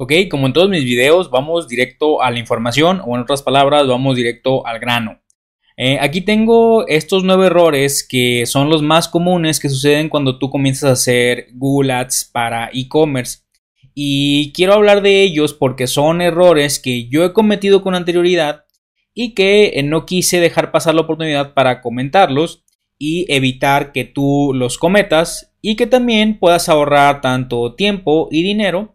Ok, como en todos mis videos, vamos directo a la información o en otras palabras, vamos directo al grano. Eh, aquí tengo estos nueve errores que son los más comunes que suceden cuando tú comienzas a hacer Google Ads para e-commerce. Y quiero hablar de ellos porque son errores que yo he cometido con anterioridad y que eh, no quise dejar pasar la oportunidad para comentarlos y evitar que tú los cometas y que también puedas ahorrar tanto tiempo y dinero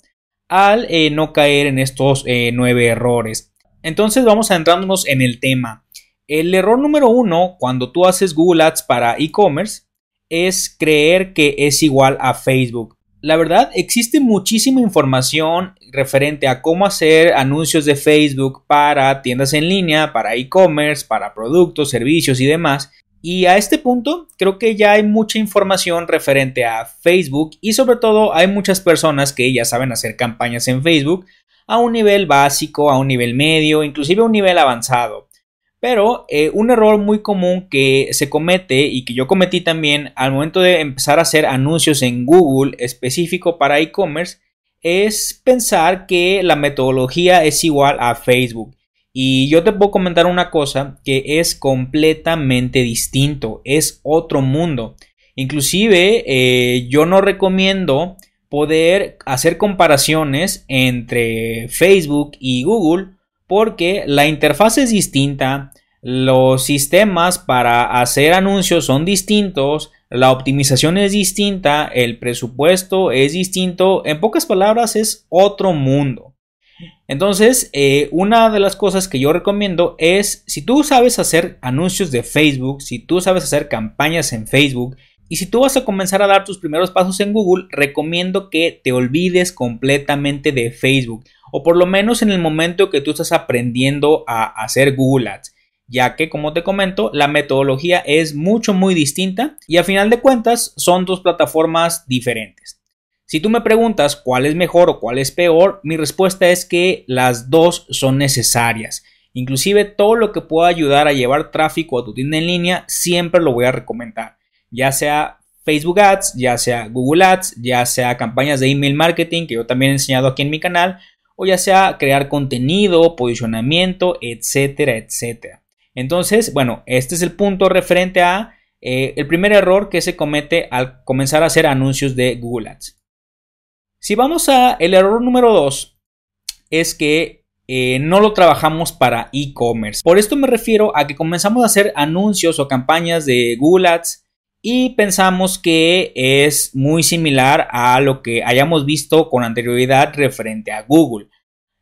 al eh, no caer en estos eh, nueve errores. Entonces vamos a entrarnos en el tema. El error número uno cuando tú haces Google Ads para e-commerce es creer que es igual a Facebook. La verdad, existe muchísima información referente a cómo hacer anuncios de Facebook para tiendas en línea, para e-commerce, para productos, servicios y demás. Y a este punto creo que ya hay mucha información referente a Facebook y sobre todo hay muchas personas que ya saben hacer campañas en Facebook a un nivel básico, a un nivel medio, inclusive a un nivel avanzado. Pero eh, un error muy común que se comete y que yo cometí también al momento de empezar a hacer anuncios en Google específico para e-commerce es pensar que la metodología es igual a Facebook. Y yo te puedo comentar una cosa que es completamente distinto, es otro mundo. Inclusive eh, yo no recomiendo poder hacer comparaciones entre Facebook y Google porque la interfaz es distinta, los sistemas para hacer anuncios son distintos, la optimización es distinta, el presupuesto es distinto, en pocas palabras es otro mundo. Entonces, eh, una de las cosas que yo recomiendo es, si tú sabes hacer anuncios de Facebook, si tú sabes hacer campañas en Facebook, y si tú vas a comenzar a dar tus primeros pasos en Google, recomiendo que te olvides completamente de Facebook, o por lo menos en el momento que tú estás aprendiendo a hacer Google Ads, ya que, como te comento, la metodología es mucho, muy distinta, y a final de cuentas son dos plataformas diferentes. Si tú me preguntas cuál es mejor o cuál es peor, mi respuesta es que las dos son necesarias. Inclusive todo lo que pueda ayudar a llevar tráfico a tu tienda en línea, siempre lo voy a recomendar. Ya sea Facebook Ads, ya sea Google Ads, ya sea campañas de email marketing, que yo también he enseñado aquí en mi canal, o ya sea crear contenido, posicionamiento, etcétera, etcétera. Entonces, bueno, este es el punto referente a eh, el primer error que se comete al comenzar a hacer anuncios de Google Ads. Si vamos a el error número 2, es que eh, no lo trabajamos para e-commerce. Por esto me refiero a que comenzamos a hacer anuncios o campañas de Google Ads y pensamos que es muy similar a lo que hayamos visto con anterioridad referente a Google.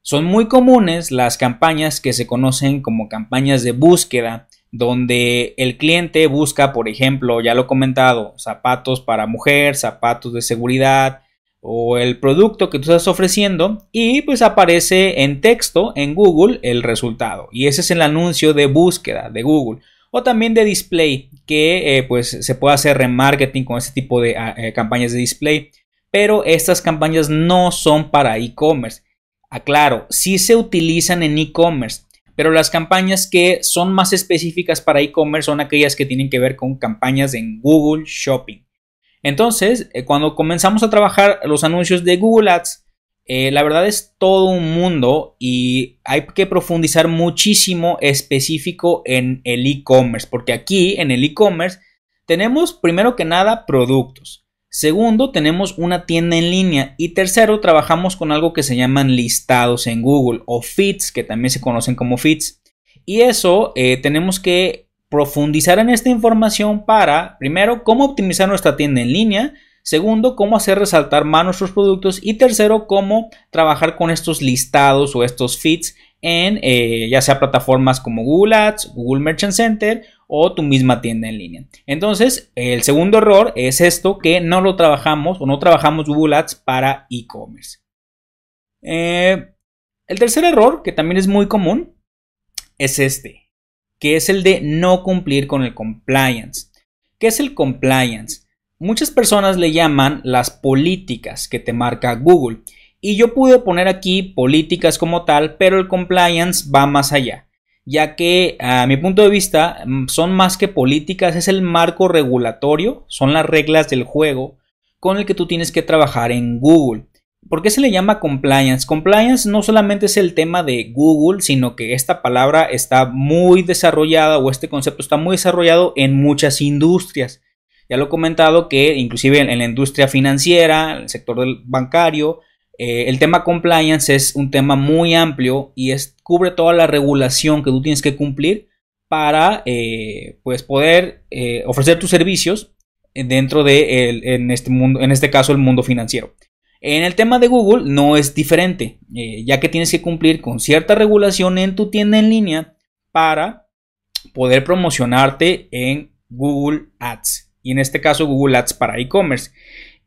Son muy comunes las campañas que se conocen como campañas de búsqueda, donde el cliente busca, por ejemplo, ya lo he comentado, zapatos para mujer, zapatos de seguridad, o el producto que tú estás ofreciendo y pues aparece en texto en Google el resultado. Y ese es el anuncio de búsqueda de Google. O también de display que eh, pues se puede hacer remarketing con este tipo de ah, eh, campañas de display. Pero estas campañas no son para e-commerce. Aclaro sí se utilizan en e-commerce pero las campañas que son más específicas para e-commerce son aquellas que tienen que ver con campañas en Google Shopping entonces, eh, cuando comenzamos a trabajar los anuncios de Google Ads, eh, la verdad es todo un mundo y hay que profundizar muchísimo específico en el e-commerce, porque aquí en el e-commerce tenemos primero que nada productos. Segundo, tenemos una tienda en línea. Y tercero, trabajamos con algo que se llaman listados en Google o feeds, que también se conocen como feeds. Y eso eh, tenemos que profundizar en esta información para, primero, cómo optimizar nuestra tienda en línea, segundo, cómo hacer resaltar más nuestros productos y tercero, cómo trabajar con estos listados o estos feeds en eh, ya sea plataformas como Google Ads, Google Merchant Center o tu misma tienda en línea. Entonces, el segundo error es esto que no lo trabajamos o no trabajamos Google Ads para e-commerce. Eh, el tercer error, que también es muy común, es este que es el de no cumplir con el compliance. ¿Qué es el compliance? Muchas personas le llaman las políticas que te marca Google. Y yo pude poner aquí políticas como tal, pero el compliance va más allá, ya que a mi punto de vista mm, son más que políticas, es el marco regulatorio, son las reglas del juego con el que tú tienes que trabajar en Google. ¿Por qué se le llama compliance? Compliance no solamente es el tema de Google, sino que esta palabra está muy desarrollada o este concepto está muy desarrollado en muchas industrias. Ya lo he comentado que inclusive en la industria financiera, en el sector del bancario, eh, el tema compliance es un tema muy amplio y cubre toda la regulación que tú tienes que cumplir para eh, pues poder eh, ofrecer tus servicios dentro de en este mundo, en este caso el mundo financiero. En el tema de Google no es diferente, ya que tienes que cumplir con cierta regulación en tu tienda en línea para poder promocionarte en Google Ads y en este caso Google Ads para e-commerce.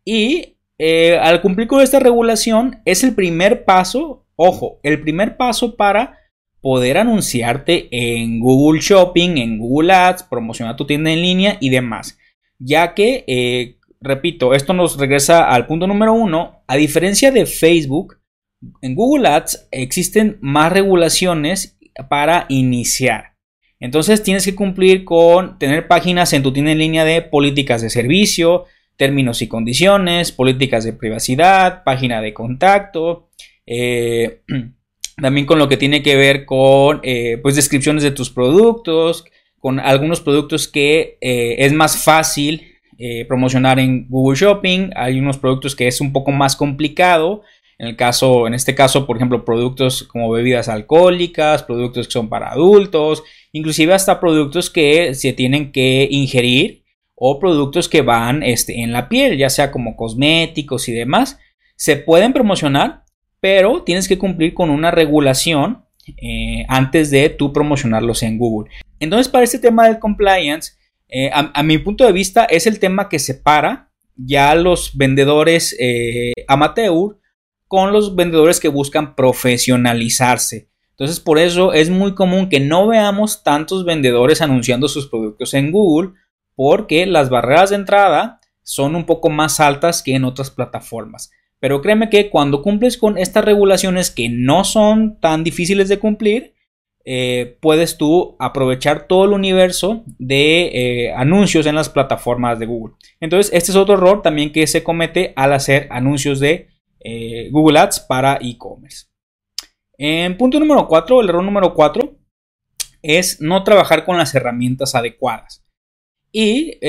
Y eh, al cumplir con esta regulación es el primer paso, ojo, el primer paso para poder anunciarte en Google Shopping, en Google Ads, promocionar tu tienda en línea y demás. Ya que, eh, repito, esto nos regresa al punto número uno, a diferencia de Facebook, en Google Ads existen más regulaciones para iniciar. Entonces tienes que cumplir con tener páginas en tu tienda en línea de políticas de servicio, términos y condiciones, políticas de privacidad, página de contacto, eh, también con lo que tiene que ver con eh, pues descripciones de tus productos, con algunos productos que eh, es más fácil promocionar en Google Shopping, hay unos productos que es un poco más complicado. En el caso, en este caso, por ejemplo, productos como bebidas alcohólicas, productos que son para adultos, inclusive hasta productos que se tienen que ingerir o productos que van este, en la piel, ya sea como cosméticos y demás, se pueden promocionar, pero tienes que cumplir con una regulación eh, antes de tú promocionarlos en Google. Entonces, para este tema del compliance, eh, a, mi punto de vista, es el tema que separa ya los vendedores eh, amateur con los vendedores que buscan profesionalizarse. Entonces, por eso es muy común que no veamos tantos vendedores anunciando sus productos en Google, porque las barreras de entrada son un poco más altas que en otras plataformas. Pero créeme que cuando cumples con estas regulaciones que no son tan difíciles de cumplir, eh, puedes tú aprovechar todo el universo de eh, anuncios en las plataformas de Google. Entonces, este es otro error también que se comete al hacer anuncios de eh, Google Ads para e-commerce. En punto número 4, el error número 4 es no trabajar con las herramientas adecuadas. Y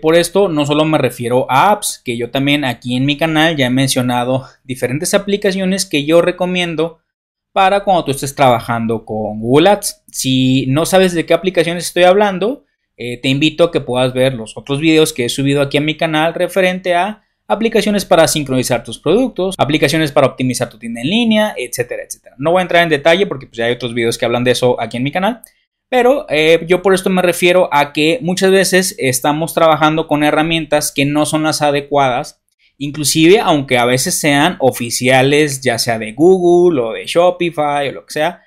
por esto no solo me refiero a apps, que yo también aquí en mi canal ya he mencionado diferentes aplicaciones que yo recomiendo para cuando tú estés trabajando con Google Ads. Si no sabes de qué aplicaciones estoy hablando, eh, te invito a que puedas ver los otros videos que he subido aquí en mi canal referente a aplicaciones para sincronizar tus productos, aplicaciones para optimizar tu tienda en línea, etcétera, etcétera. No voy a entrar en detalle porque pues, ya hay otros videos que hablan de eso aquí en mi canal, pero eh, yo por esto me refiero a que muchas veces estamos trabajando con herramientas que no son las adecuadas, inclusive aunque a veces sean oficiales, ya sea de Google o de Shopify o lo que sea,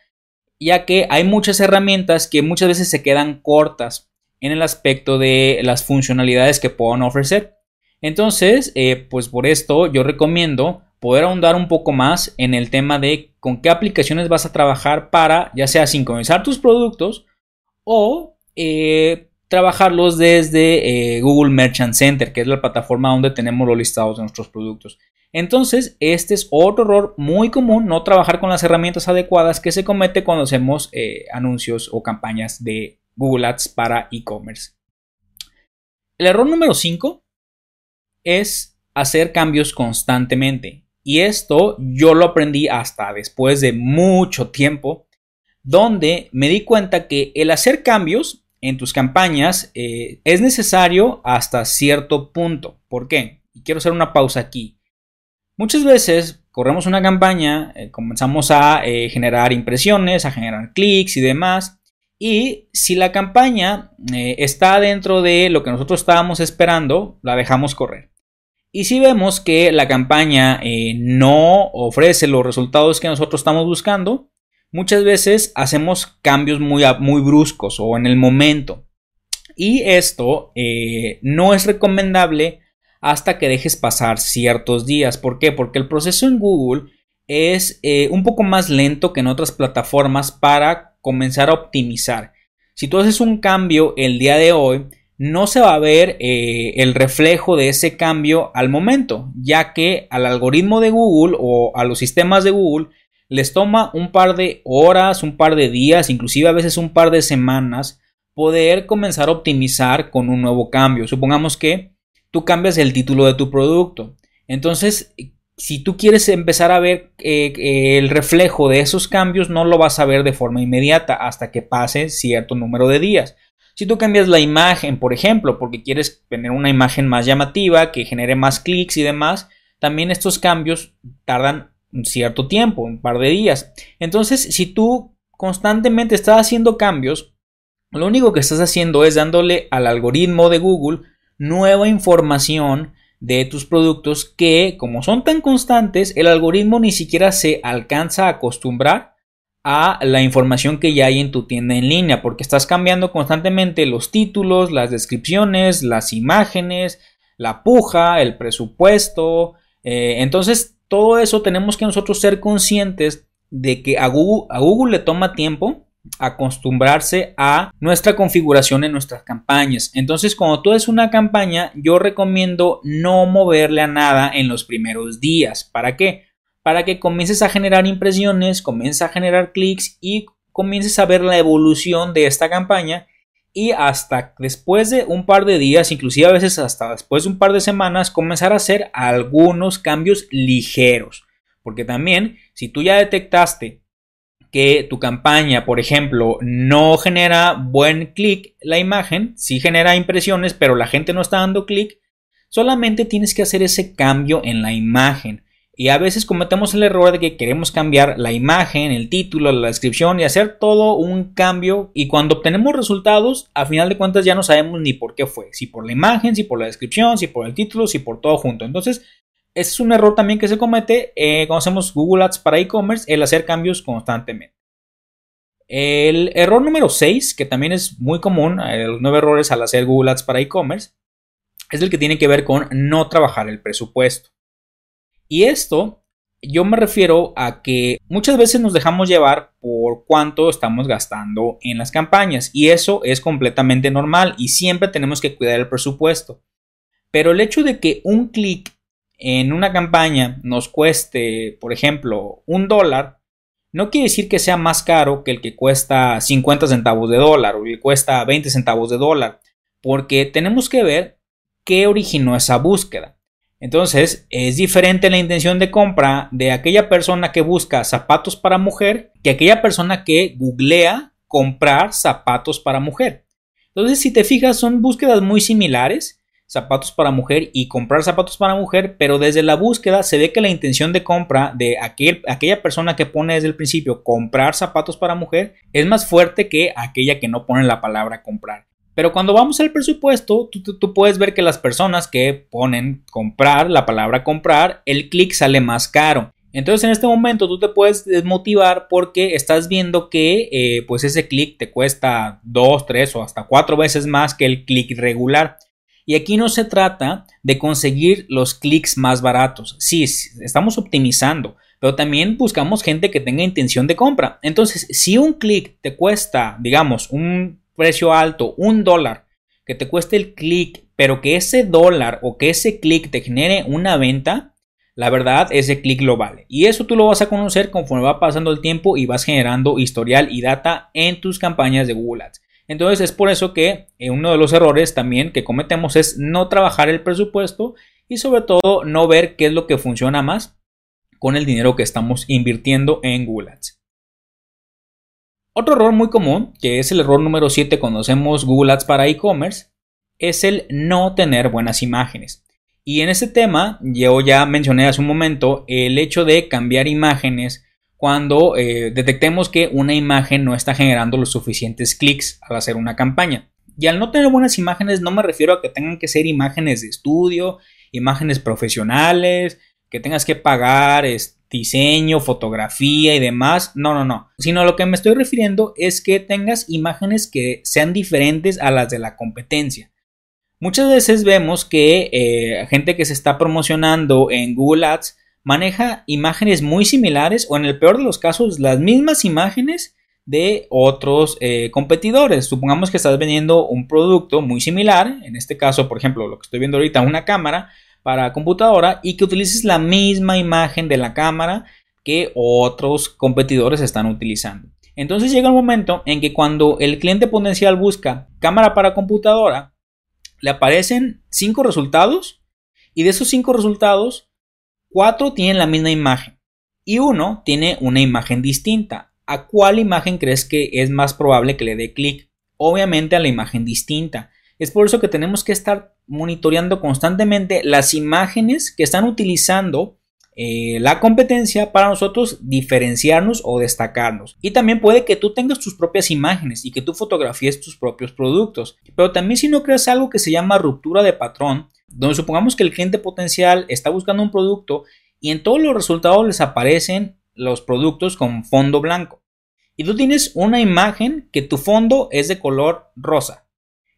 ya que hay muchas herramientas que muchas veces se quedan cortas en el aspecto de las funcionalidades que puedan ofrecer. Entonces, eh, pues por esto yo recomiendo poder ahondar un poco más en el tema de con qué aplicaciones vas a trabajar para ya sea sincronizar tus productos o eh, trabajarlos desde eh, Google Merchant Center, que es la plataforma donde tenemos los listados de nuestros productos. Entonces, este es otro error muy común, no trabajar con las herramientas adecuadas que se comete cuando hacemos anuncios o campañas de Google Ads para e-commerce. El error número 5 es hacer cambios constantemente. Y esto yo lo aprendí hasta después de mucho tiempo, donde me di cuenta que el hacer cambios en tus campañas eh, es necesario hasta cierto punto. ¿Por qué? Y quiero hacer una pausa aquí. Muchas veces corremos una campaña, eh, comenzamos a eh, generar impresiones, a generar clics y demás. Y si la campaña está dentro de lo que nosotros estábamos esperando, la dejamos correr. Y si vemos que la campaña no ofrece los resultados que nosotros estamos buscando, muchas veces hacemos cambios muy, muy bruscos o en el momento. Y esto eh, no es recomendable hasta que dejes pasar ciertos días. ¿Por qué? Porque el proceso en Google es eh, un poco más lento que en otras plataformas para comenzar a optimizar. Si tú haces un cambio el día de hoy, no se va a ver eh, el reflejo de ese cambio al momento, ya que al algoritmo de Google o a los sistemas de Google les toma un par de horas, un par de días, inclusive a veces un par de semanas, poder comenzar a optimizar con un nuevo cambio. Supongamos que tú cambias el título de tu producto. Entonces, si tú quieres empezar a ver eh, el reflejo de esos cambios, no lo vas a ver de forma inmediata hasta que pase cierto número de días. Si tú cambias la imagen, por ejemplo, porque quieres tener una imagen más llamativa, que genere más clics y demás, también estos cambios tardan un cierto tiempo, un par de días. Entonces, si tú constantemente estás haciendo cambios, lo único que estás haciendo es dándole al algoritmo de Google nueva información de tus productos que, como son tan constantes, el algoritmo ni siquiera se alcanza a acostumbrar a la información que ya hay en tu tienda en línea, porque estás cambiando constantemente los títulos, las descripciones, las imágenes, la puja, el presupuesto. Eh, entonces, todo eso tenemos que nosotros ser conscientes de que a Google, le toma tiempo acostumbrarse a nuestra configuración en nuestras campañas. Entonces, cuando tú es una campaña, yo recomiendo no moverle a nada en los primeros días. ¿Para qué? para que comiences a generar impresiones, comiences a generar clics y comiences a ver la evolución de esta campaña y hasta después de un par de días, inclusive a veces hasta después de un par de semanas, comenzar a hacer algunos cambios ligeros. Porque también, si tú ya detectaste que tu campaña, por ejemplo, no genera buen clic la imagen, sí genera impresiones, pero la gente no está dando clic, solamente tienes que hacer ese cambio en la imagen. Y a veces cometemos el error de que queremos cambiar la imagen, el título, la descripción y hacer todo un cambio. Y cuando obtenemos resultados, a final de cuentas ya no sabemos ni por qué fue. Si por la imagen, si por la descripción, si por el título, si por todo junto. Entonces, ese es un error también que se comete eh, cuando hacemos Google Ads para e-commerce, el hacer cambios constantemente. El error número 6, que también es muy común, eh, los nueve errores al hacer Google Ads para e-commerce, es el que tiene que ver con no trabajar el presupuesto. Y esto yo me refiero a que muchas veces nos dejamos llevar por cuánto estamos gastando en las campañas y eso es completamente normal y siempre tenemos que cuidar el presupuesto. Pero el hecho de que un clic en una campaña nos cueste, por ejemplo, un dólar, no quiere decir que sea más caro que el que cuesta 50 centavos de dólar o el que cuesta 20 centavos de dólar, porque tenemos que ver qué originó esa búsqueda. Entonces, es diferente la intención de compra de aquella persona que busca zapatos para mujer que aquella persona que googlea comprar zapatos para mujer. Entonces, si te fijas, son búsquedas muy similares, zapatos para mujer y comprar zapatos para mujer, pero desde la búsqueda se ve que la intención de compra de aquella persona que pone desde el principio comprar zapatos para mujer es más fuerte que aquella que no pone la palabra comprar. Pero cuando vamos al presupuesto, tú, puedes ver que las personas que ponen comprar, la palabra comprar, el clic sale más caro. Entonces en este momento tú te puedes desmotivar porque estás viendo que eh, pues ese clic te cuesta 2, 3 o hasta 4 veces más que el clic regular. Y aquí no se trata de conseguir los clics más baratos. Sí, estamos optimizando, pero también buscamos gente que tenga intención de compra. Entonces, si un clic te cuesta, digamos, un precio alto, un dólar, que te cueste el clic, pero que ese dólar o que ese clic te genere una venta, la verdad, ese clic lo vale. Y eso tú lo vas a conocer conforme va pasando el tiempo y vas generando historial y data en tus campañas de Google Ads. Entonces es por eso que eh, uno de los errores también que cometemos es no trabajar el presupuesto y sobre todo no ver qué es lo que funciona más con el dinero que estamos invirtiendo en Google Ads. Otro error muy común, que es el error número 7 cuando hacemos Google Ads para e-commerce, es el no tener buenas imágenes. Y en este tema, yo ya mencioné hace un momento el hecho de cambiar imágenes cuando eh, detectemos que una imagen no está generando los suficientes clics al hacer una campaña. Y al no tener buenas imágenes no me refiero a que tengan que ser imágenes de estudio, imágenes profesionales, que tengas que pagar diseño, fotografía y demás. No, no, no. Sino lo que me estoy refiriendo es que tengas imágenes que sean diferentes a las de la competencia. Muchas veces vemos que eh, gente que se está promocionando en Google Ads maneja imágenes muy similares o en el peor de los casos las mismas imágenes de otros eh, competidores. Supongamos que estás vendiendo un producto muy similar, en este caso, por ejemplo, lo que estoy viendo ahorita, una cámara para computadora y que utilices la misma imagen de la cámara que otros competidores están utilizando. Entonces llega un momento en que cuando el cliente potencial busca cámara para computadora, le aparecen cinco resultados y de esos cinco resultados, cuatro tienen la misma imagen y uno tiene una imagen distinta. ¿A cuál imagen crees que es más probable que le dé clic? Obviamente a la imagen distinta. Es por eso que tenemos que estar monitoreando constantemente las imágenes que están utilizando eh, la competencia para nosotros diferenciarnos o destacarnos. Y también puede que tú tengas tus propias imágenes y que tú fotografíes tus propios productos. Pero también si no creas algo que se llama ruptura de patrón, donde supongamos que el cliente potencial está buscando un producto y en todos los resultados les aparecen los productos con fondo blanco. Y tú tienes una imagen que tu fondo es de color rosa.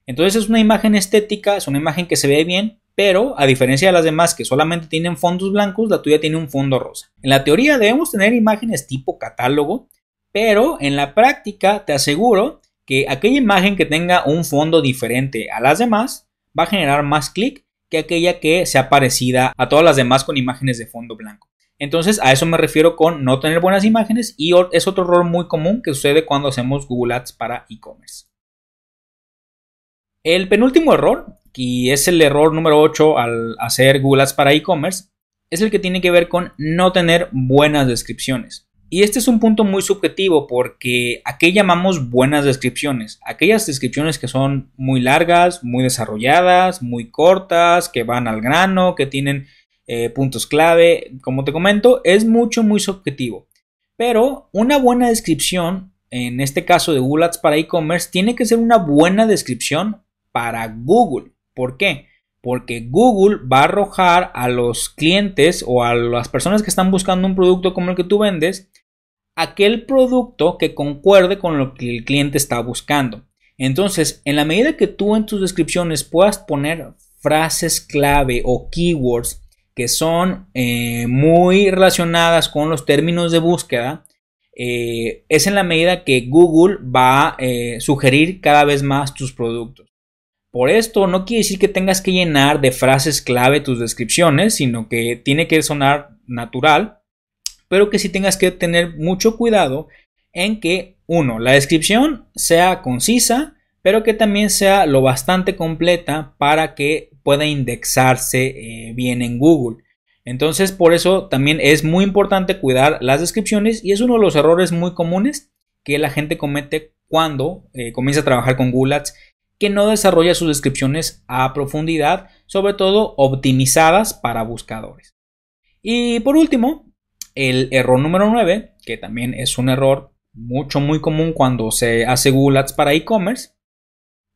Entonces es una imagen estética, es una imagen que se ve bien, pero a diferencia de las demás que solamente tienen fondos blancos, la tuya tiene un fondo rosa. En la teoría debemos tener imágenes tipo catálogo, pero en la práctica te aseguro que aquella imagen que tenga un fondo diferente a las demás va a generar más clic que aquella que sea parecida a todas las demás con imágenes de fondo blanco. Entonces a eso me refiero con no tener buenas imágenes y es otro error muy común que sucede cuando hacemos Google Ads para e-commerce. El penúltimo error y es el error número 8 al hacer Google para e-commerce, es el que tiene que ver con no tener buenas descripciones. Y este es un punto muy subjetivo porque ¿a qué llamamos buenas descripciones? Aquellas descripciones que son muy largas, muy desarrolladas, muy cortas, que van al grano, que tienen eh, puntos clave, como te comento, es mucho, muy subjetivo. Pero una buena descripción, en este caso de Google para e-commerce, tiene que ser una buena descripción para Google. ¿Por qué? Porque Google va a arrojar a los clientes o a las personas que están buscando un producto como el que tú vendes, aquel producto que concuerde con lo que el cliente está buscando. Entonces, en la medida que tú en tus descripciones puedas poner frases clave o keywords que son eh, muy relacionadas con los términos de búsqueda, eh, es en la medida que Google va a eh, sugerir cada vez más tus productos. Por esto no quiere decir que tengas que llenar de frases clave tus descripciones, sino que tiene que sonar natural, pero que sí tengas que tener mucho cuidado en que, uno, la descripción sea concisa, pero que también sea lo bastante completa para que pueda indexarse eh, bien en Google. Entonces, por eso también es muy importante cuidar las descripciones y es uno de los errores muy comunes que la gente comete cuando eh, comienza a trabajar con Google Ads que no desarrolla sus descripciones a profundidad, sobre todo optimizadas para buscadores. Y por último, el error número 9, que también es un error mucho muy común cuando se hace Google Ads para e-commerce,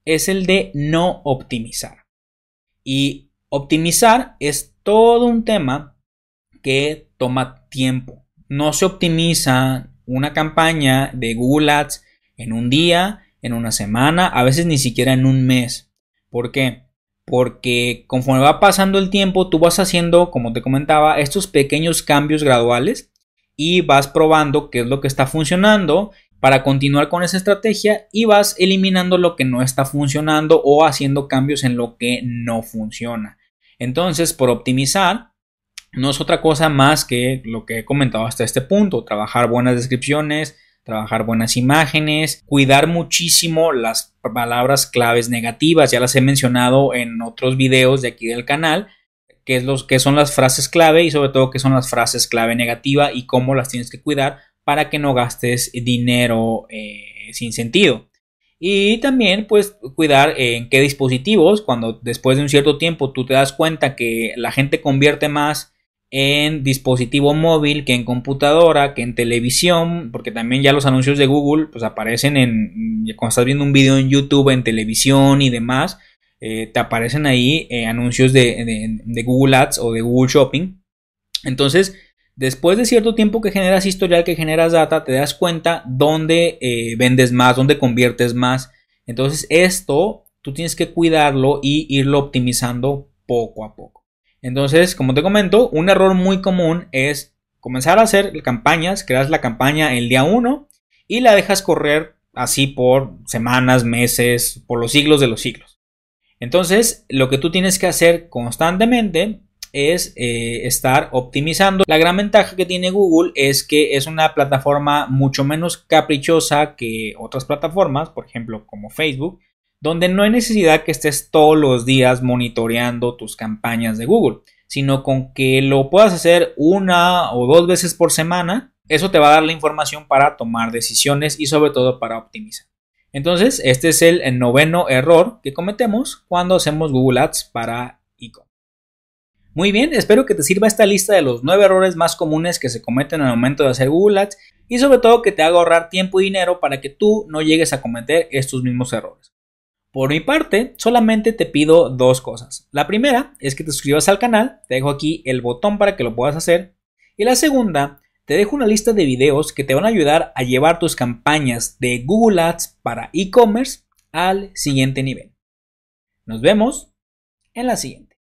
es el de no optimizar. Y optimizar es todo un tema que toma tiempo. No se optimiza una campaña de Google Ads en un día en una semana, a veces ni siquiera en un mes. ¿Por qué? Porque conforme va pasando el tiempo, tú vas haciendo, como te comentaba, estos pequeños cambios graduales y vas probando qué es lo que está funcionando para continuar con esa estrategia y vas eliminando lo que no está funcionando o haciendo cambios en lo que no funciona. Entonces, por optimizar, no es otra cosa más que lo que he comentado hasta este punto, trabajar buenas descripciones, trabajar buenas imágenes, cuidar muchísimo las palabras claves negativas, ya las he mencionado en otros videos de aquí del canal, que es los que son las frases clave y sobre todo qué son las frases clave negativa y cómo las tienes que cuidar para que no gastes dinero eh, sin sentido. Y también pues cuidar en qué dispositivos, cuando después de un cierto tiempo tú te das cuenta que la gente convierte más en dispositivo móvil que en computadora, que en televisión, porque también ya los anuncios de Google pues aparecen en, cuando estás viendo un video en YouTube, en televisión y demás, eh, te aparecen ahí eh, anuncios de, Google Ads o de Google Shopping. Entonces, después de cierto tiempo que generas historial, que generas data, te das cuenta dónde eh, vendes más, dónde conviertes más. Entonces, esto tú tienes que cuidarlo y irlo optimizando poco a poco. Entonces, como te comento, un error muy común es comenzar a hacer campañas, creas la campaña el día 1 y la dejas correr así por semanas, meses, por los siglos de los siglos. Entonces, lo que tú tienes que hacer constantemente es eh, estar optimizando. La gran ventaja que tiene Google es que es una plataforma mucho menos caprichosa que otras plataformas, por ejemplo como Facebook, donde no hay necesidad que estés todos los días monitoreando tus campañas de Google, sino con que lo puedas hacer una o dos veces por semana, eso te va a dar la información para tomar decisiones y sobre todo para optimizar. Entonces, este es el noveno error que cometemos cuando hacemos Google Ads para e-commerce. Muy bien, espero que te sirva esta lista de los 9 errores más comunes que se cometen al momento de hacer Google Ads y sobre todo que te haga ahorrar tiempo y dinero para que tú no llegues a cometer estos mismos errores. Por mi parte, solamente te pido dos cosas. La primera es que te suscribas al canal, te dejo aquí el botón para que lo puedas hacer. Y la segunda, te dejo una lista de videos que te van a ayudar a llevar tus campañas de Google Ads para e-commerce al siguiente nivel. Nos vemos en la siguiente.